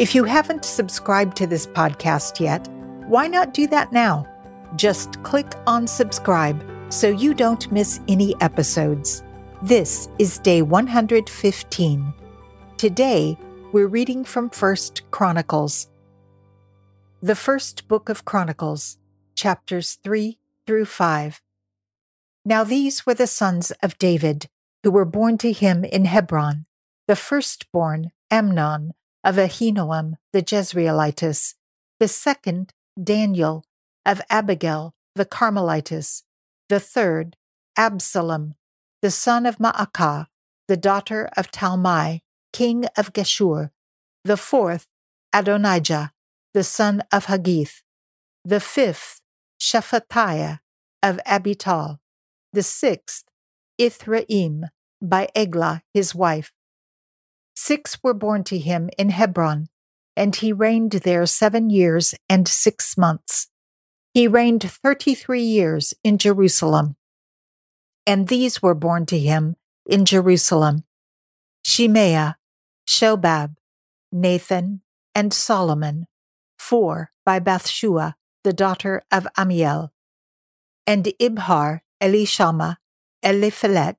If you haven't subscribed to this podcast yet, why not do that now? Just click on subscribe so you don't miss any episodes. This is day 115. Today, we're reading from First Chronicles. The first book of Chronicles, chapters 3 through 5. Now these were the sons of David, who were born to him in Hebron. The firstborn, Amnon, of Ahinoam the Jezreelitess, the second, Daniel, of Abigail the Carmelitess, the third, Absalom, the son of Maacah, the daughter of Talmai, king of Geshur, the fourth, Adonijah, the son of Haggith, the fifth, Shephatiah of Abital, the sixth, Ithream, by Eglah his wife, Six were born to him in Hebron, and he reigned there seven years and six months. He reigned thirty three years in Jerusalem. And these were born to him in Jerusalem Shemaiah, Shobab, Nathan, and Solomon, four by Bathshua, the daughter of Ammiel, and Ibhar, Elishama, Eliphelet,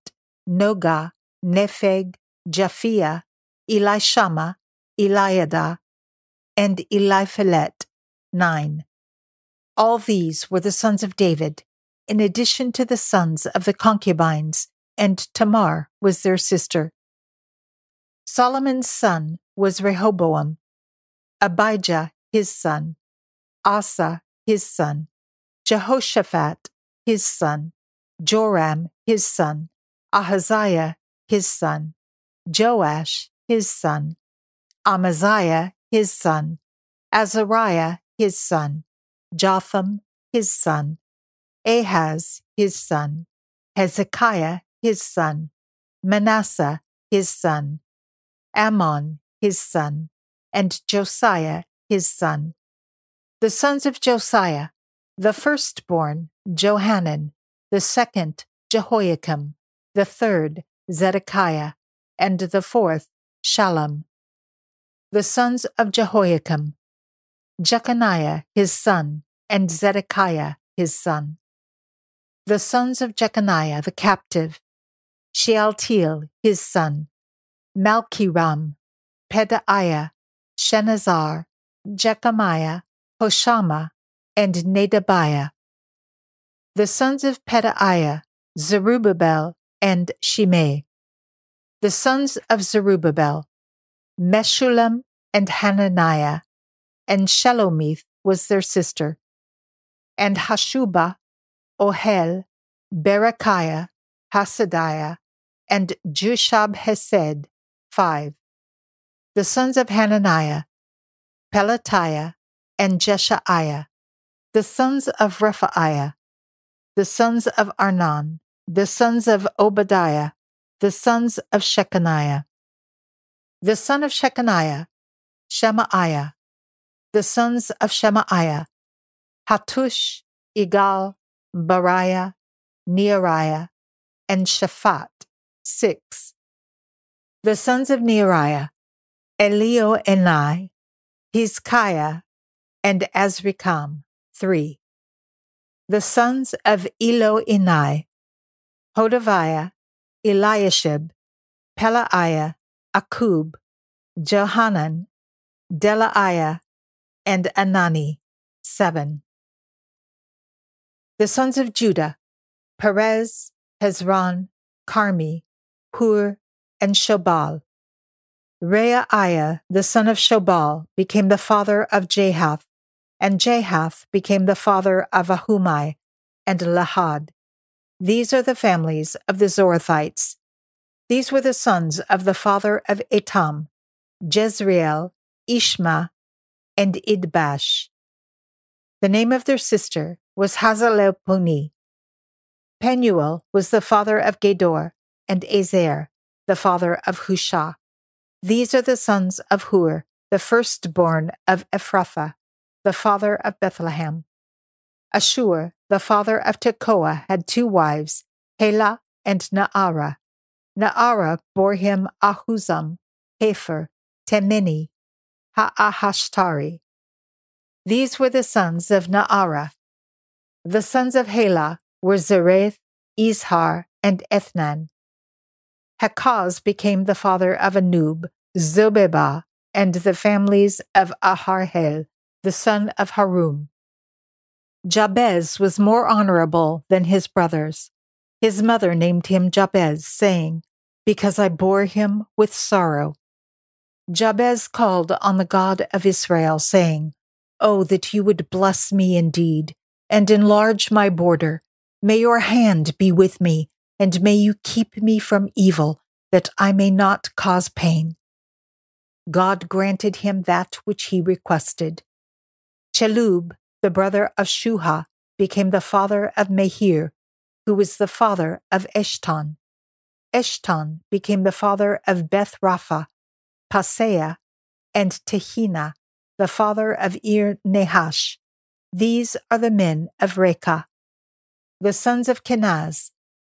Nogah, Nepheg, Japhia, Elishama, Eliada, and Eliphelet, nine. All these were the sons of David, in addition to the sons of the concubines, and Tamar was their sister. Solomon's son was Rehoboam, Abijah his son, Asa his son, Jehoshaphat his son, Joram his son, Ahaziah his son, Joash his son, Amaziah, his son, Azariah, his son, Jotham, his son, Ahaz, his son, Hezekiah, his son, Manasseh, his son, Amon, his son, and Josiah, his son. The sons of Josiah, the firstborn, Johanan, the second, Jehoiakim, the third, Zedekiah, and the fourth, Shallum. The sons of Jehoiakim, Jeconiah his son, and Zedekiah his son. The sons of Jeconiah the captive, Shealtiel his son, Malchiram, Pedaiah, Shenazzar, Jekamiah, Hoshama, and Nedabiah. The sons of Pedaiah, Zerubbabel, and Shimei the sons of Zerubbabel, Meshullam and Hananiah, and Shelomith was their sister, and Hashubah, Ohel, Berechiah, Hasadiah, and Jushab Hesed, five. The sons of Hananiah, Pelatiah, and Jeshaiah, the sons of Rephaiah, the sons of Arnan, the sons of Obadiah, the sons of Shechaniah. The son of Shechaniah, Shemaiah. The sons of Shemaiah, Hattush, Igal, Bariah, Neariah, and Shaphat, six. The sons of Neariah, Elioenai, Hizkiah, and Azrikam, three. The sons of Elioenai, Hodaviah, Eliashib, Pelaiah, Akkub, Johanan, Delaiah, and Anani, seven. The sons of Judah, Perez, Hezron, Carmi, Hur, and Shobal. Reaiah, the son of Shobal, became the father of Jahath, and Jahath became the father of Ahumai and Lahad. These are the families of the Zorathites. These were the sons of the father of Etam, Jezreel, Ishma, and Idbash. The name of their sister was Hazzelelponi. Penuel was the father of Gedor, and Ezer, the father of Hushah. These are the sons of Hur, the firstborn of Ephrathah, the father of Bethlehem. Ashhur, the father of Tekoa, had two wives, Helah and Naarah. Naarah bore him Ahuzzam, Hepher, Temeni, Haahashtari. These were the sons of Naarah. The sons of Helah were Zereth, Izhar, and Ethnan. Hakkoz became the father of Anub, Zobebah, and the families of Aharhel, the son of Harum. Jabez was more honorable than his brothers. His mother named him Jabez, saying, Because I bore him with sorrow. Jabez called on the God of Israel, saying, Oh, that you would bless me indeed, and enlarge my border. May your hand be with me, and may you keep me from evil, that I may not cause pain. God granted him that which he requested. Chelub, the brother of Shuhah, became the father of Mehir, who was the father of Eshton. Eshton became the father of Beth Rapha, Paseah, and Tehinnah, the father of Ir Nahash. These are the men of Recah. The sons of Kenaz,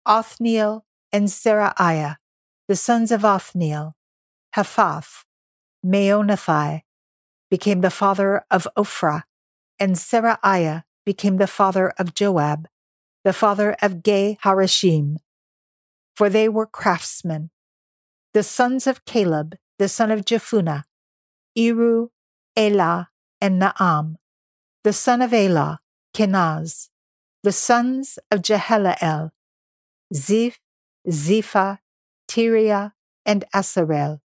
Othniel and Seraiah. The sons of Othniel, Hathath, Meonothai, became the father of Ophrah, and Seraiah became the father of Joab, the father of Ge Harashim, for they were craftsmen. The sons of Caleb, the son of Jephunneh, Iru, Elah, and Naam, the son of Elah, Kenaz, the sons of Jehallelel, Ziph, Ziphah, Tiria, and Asarel,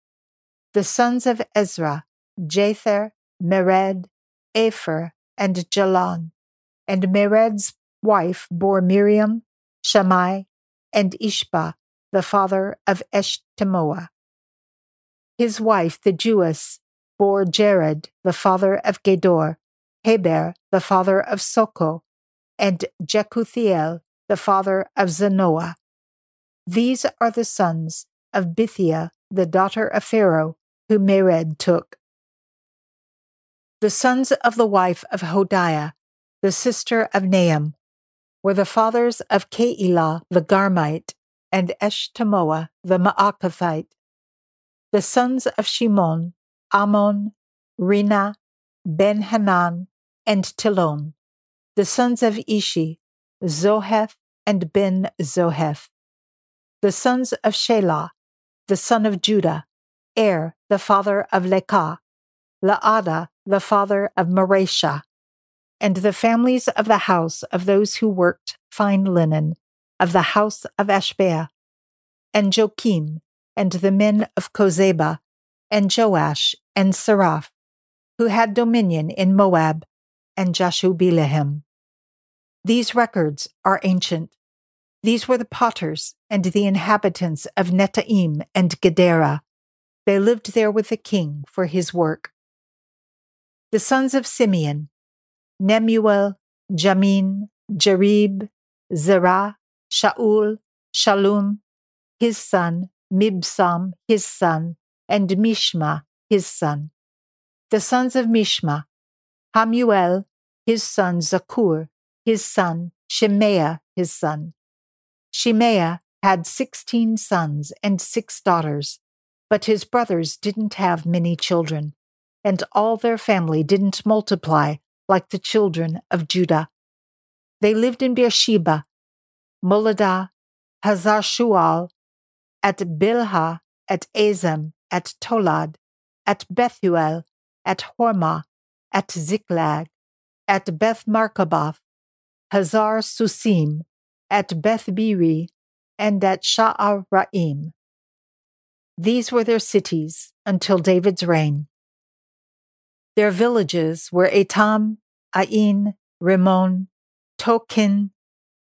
the sons of Ezra, Jether, Mered, Epher, and Jalon. And Mered's wife bore Miriam, Shammai, and Ishbah, the father of Eshtemoa. His wife, the Jewess, bore Jared, the father of Gedor, Heber, the father of Soco, and Jekuthiel, the father of Zanoah. These are the sons of Bithiah, the daughter of Pharaoh, who Mered took. The sons of the wife of Hodiah, the sister of Naam, were the fathers of Keilah the Garmite and Eshtemoa the Maacathite. The sons of Shimon, Amnon, Rinnah, Ben Hanan, and Tilon. The sons of Ishi, Zoheth and Ben Zoheth. The sons of Shelah, the son of Judah, Er, the father of Lecah, Laadah, the father of Mareshah, and the families of the house of those who worked fine linen, of the house of Ashbea, and Joachim, and the men of Cozeba, and Joash, and Saraph, who had dominion in Moab, and Jashubilehem. These records are ancient. These were the potters and the inhabitants of Netaim and Gederah, they lived there with the king for his work. The sons of Simeon Nemuel, Jamin, Jarib, Zerah, Shaul, Shallum, his son, Mibsam, his son, and Mishma, his son. The sons of Mishma Hammuel, his son Zaccur, his son, Shemaiah, his son. Shemaiah had sixteen sons and six daughters. But his brothers didn't have many children, and all their family didn't multiply like the children of Judah. They lived in Beersheba, Moladah, Hazar Shual, at Bilhah, at Azem, at Tolad, at Bethuel, at Hormah, at Ziklag, at Beth Marcaboth, Hazar Susim, at Beth Biri, and at Sha'araim. These were their cities until David's reign. Their villages were Etam, Ain, Rimmon, Tochen,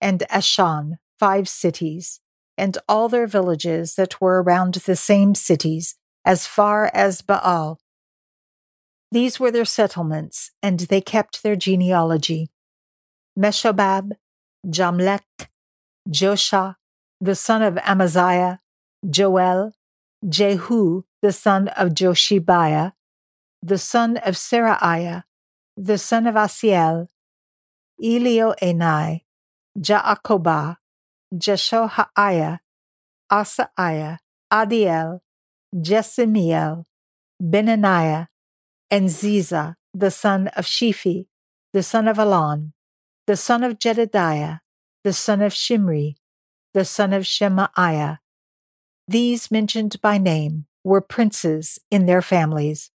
and Ashan, five cities, and all their villages that were around the same cities, as far as Baal. These were their settlements, and they kept their genealogy. Meshobab, Jamlech, Joshah, the son of Amaziah, Joel, Jehu, the son of Joshibiah, the son of Seraiah, the son of Asiel, Elioenai, Jaakobah, Jeshohaiah, Asaiah, Adiel, Jesimiel, Benaniah, and Ziza, the son of Shiphi, the son of Allon, the son of Jedediah, the son of Shimri, the son of Shemaiah. These mentioned by name were princes in their families.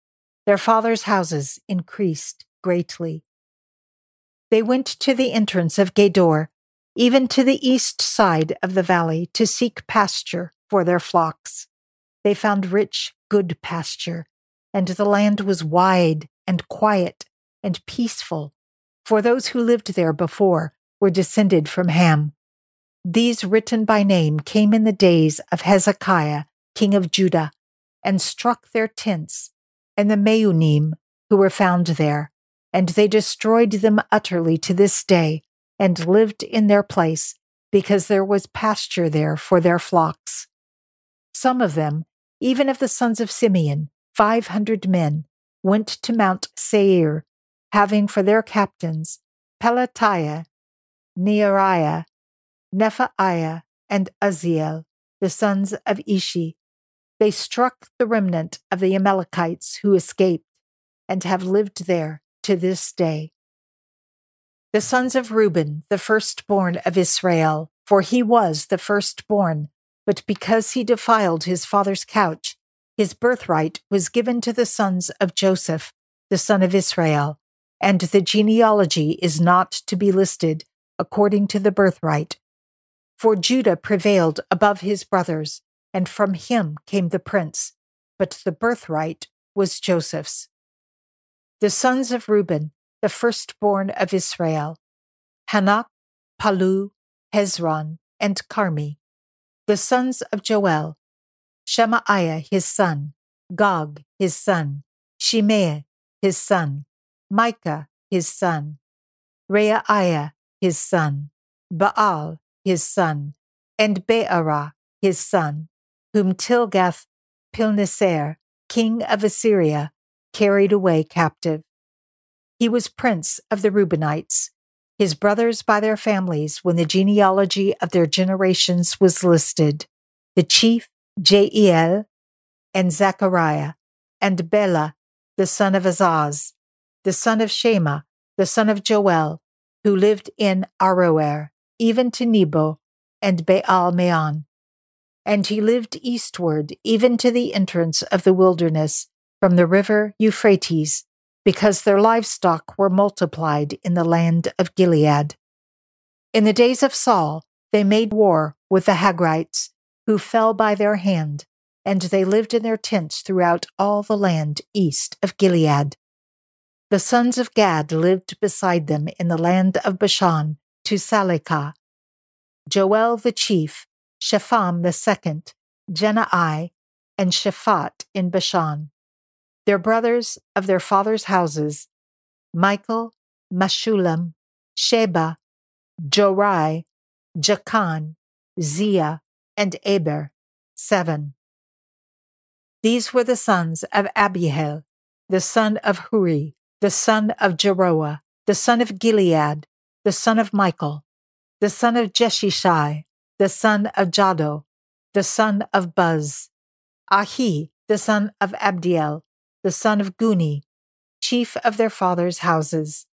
Their fathers' houses increased greatly. They went to the entrance of Gedor, even to the east side of the valley, to seek pasture for their flocks. They found rich, good pasture, and the land was wide and quiet and peaceful, for those who lived there before were descended from Ham. These written by name came in the days of Hezekiah, king of Judah, and struck their tents, and the Meunim who were found there, and they destroyed them utterly to this day, and lived in their place, because there was pasture there for their flocks. Some of them, even of the sons of Simeon, five hundred men, went to Mount Seir, having for their captains Pelatiah, Neariah, Rephaiah, and Uzziel, the sons of Ishi. They struck the remnant of the Amalekites who escaped, and have lived there to this day. The sons of Reuben, the firstborn of Israel, for he was the firstborn, but because he defiled his father's couch, his birthright was given to the sons of Joseph, the son of Israel, and the genealogy is not to be listed according to the birthright. For Judah prevailed above his brothers, and from him came the prince, but the birthright was Joseph's. The sons of Reuben, the firstborn of Israel, Hanoch, Pallu, Hezron, and Carmi. The sons of Joel, Shemaiah his son, Gog his son, Shimei his son, Micah his son, Reaiah his son, Baal his son, and Beerah his son, whom Tilgath Pilneser, king of Assyria, carried away captive. He was prince of the Reubenites, his brothers by their families when the genealogy of their generations was listed. The chief, Jeiel, and Zechariah, and Bela, the son of Azaz, the son of Shema, the son of Joel, who lived in Aroer, even to Nebo and Baal Meon. And he lived eastward, even to the entrance of the wilderness, from the river Euphrates, because their livestock were multiplied in the land of Gilead. In the days of Saul, they made war with the Hagrites, who fell by their hand, and they lived in their tents throughout all the land east of Gilead. The sons of Gad lived beside them in the land of Bashan to Salecah. Joel the chief, Shapham second, Janai, and Shaphat in Bashan their brothers of their fathers' houses, Michael, Meshullam, Sheba, Jorai, Jacan, Zia, and Eber, seven. These were the sons of Abihail, the son of Huri, the son of Jaroah, the son of Gilead, the son of Michael, the son of Jeshishai, the son of Jahdo, the son of Buz, Ahi, the son of Abdiel, the son of Guni, chief of their fathers' houses.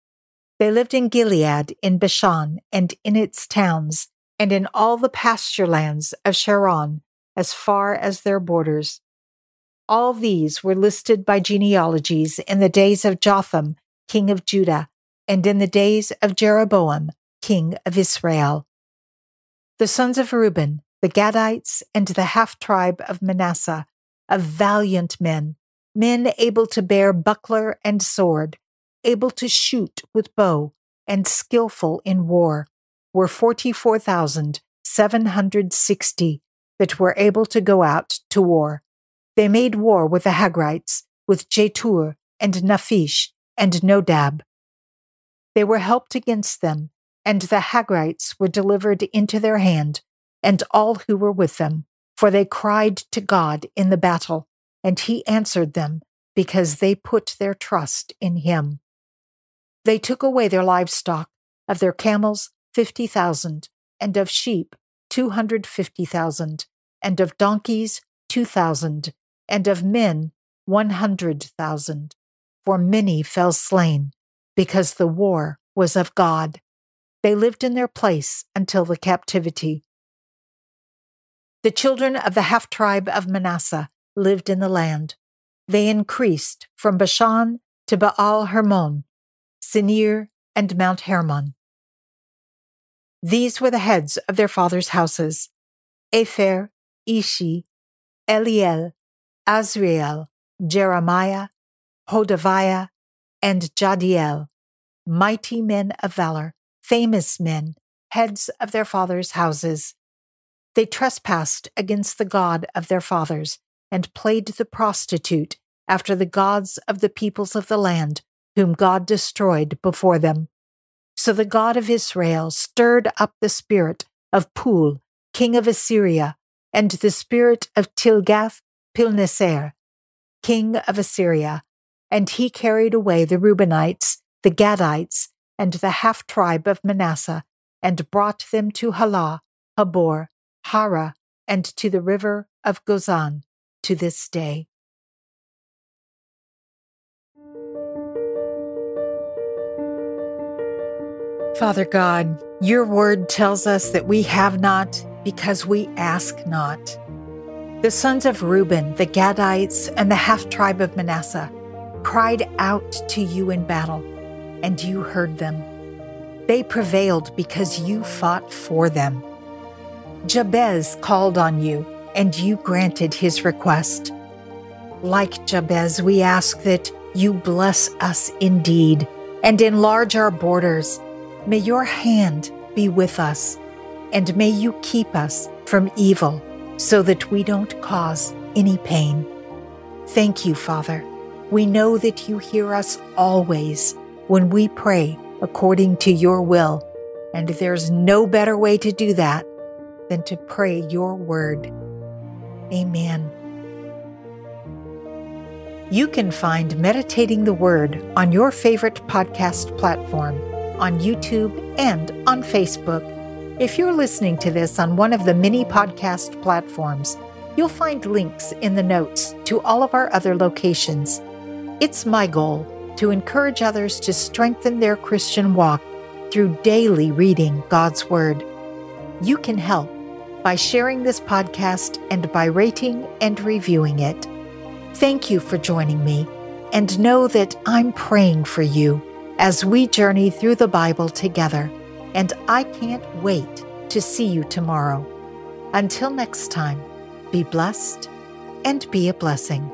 They lived in Gilead, in Bashan, and in its towns, and in all the pasture lands of Sharon, as far as their borders. All these were listed by genealogies in the days of Jotham, king of Judah, and in the days of Jeroboam, king of Israel. The sons of Reuben, the Gadites, and the half tribe of Manasseh, of valiant men, men able to bear buckler and sword, able to shoot with bow, and skillful in war, were 44,760 that were able to go out to war. They made war with the Hagrites, with Jetur, and Naphish, and Nodab. They were helped against them, and the Hagrites were delivered into their hand, and all who were with them, for they cried to God in the battle, and he answered them, because they put their trust in him. They took away their livestock, of their camels fifty thousand, and of sheep two hundred fifty thousand, and of donkeys two thousand, and of men one hundred thousand. For many fell slain, because the war was of God. They lived in their place until the captivity. The children of the half tribe of Manasseh lived in the land. They increased from Bashan to Baal Hermon, Senir, and Mount Hermon. These were the heads of their fathers' houses Epher, Ishi, Eliel, Azriel, Jeremiah, Hodaviah, and Jahdiel, mighty men of valor, famous men, heads of their fathers' houses. They trespassed against the God of their fathers and played the prostitute after the gods of the peoples of the land, whom God destroyed before them. So the God of Israel stirred up the spirit of Pul, king of Assyria, and the spirit of Tilgath Pilneser, king of Assyria, and he carried away the Reubenites, the Gadites, and the half tribe of Manasseh, and brought them to Halah, Habor, Hara, and to the river of Gozan to this day. Father God, your word tells us that we have not because we ask not. The sons of Reuben, the Gadites, and the half tribe of Manasseh cried out to you in battle, and you heard them. They prevailed because you fought for them. Jabez called on you, and you granted his request. Like Jabez, we ask that you bless us indeed and enlarge our borders. May your hand be with us, and may you keep us from evil so that we don't cause any pain. Thank you, Father. We know that you hear us always when we pray according to your will, and there's no better way to do that than to pray your word. Amen. You can find Meditating the Word on your favorite podcast platform, on YouTube, and on Facebook. If you're listening to this on one of the many podcast platforms, you'll find links in the notes to all of our other locations. It's my goal to encourage others to strengthen their Christian walk through daily reading God's Word. You can help by sharing this podcast and by rating and reviewing it. Thank you for joining me, and know that I'm praying for you as we journey through the Bible together and I can't wait to see you tomorrow. Until next time, be blessed and be a blessing.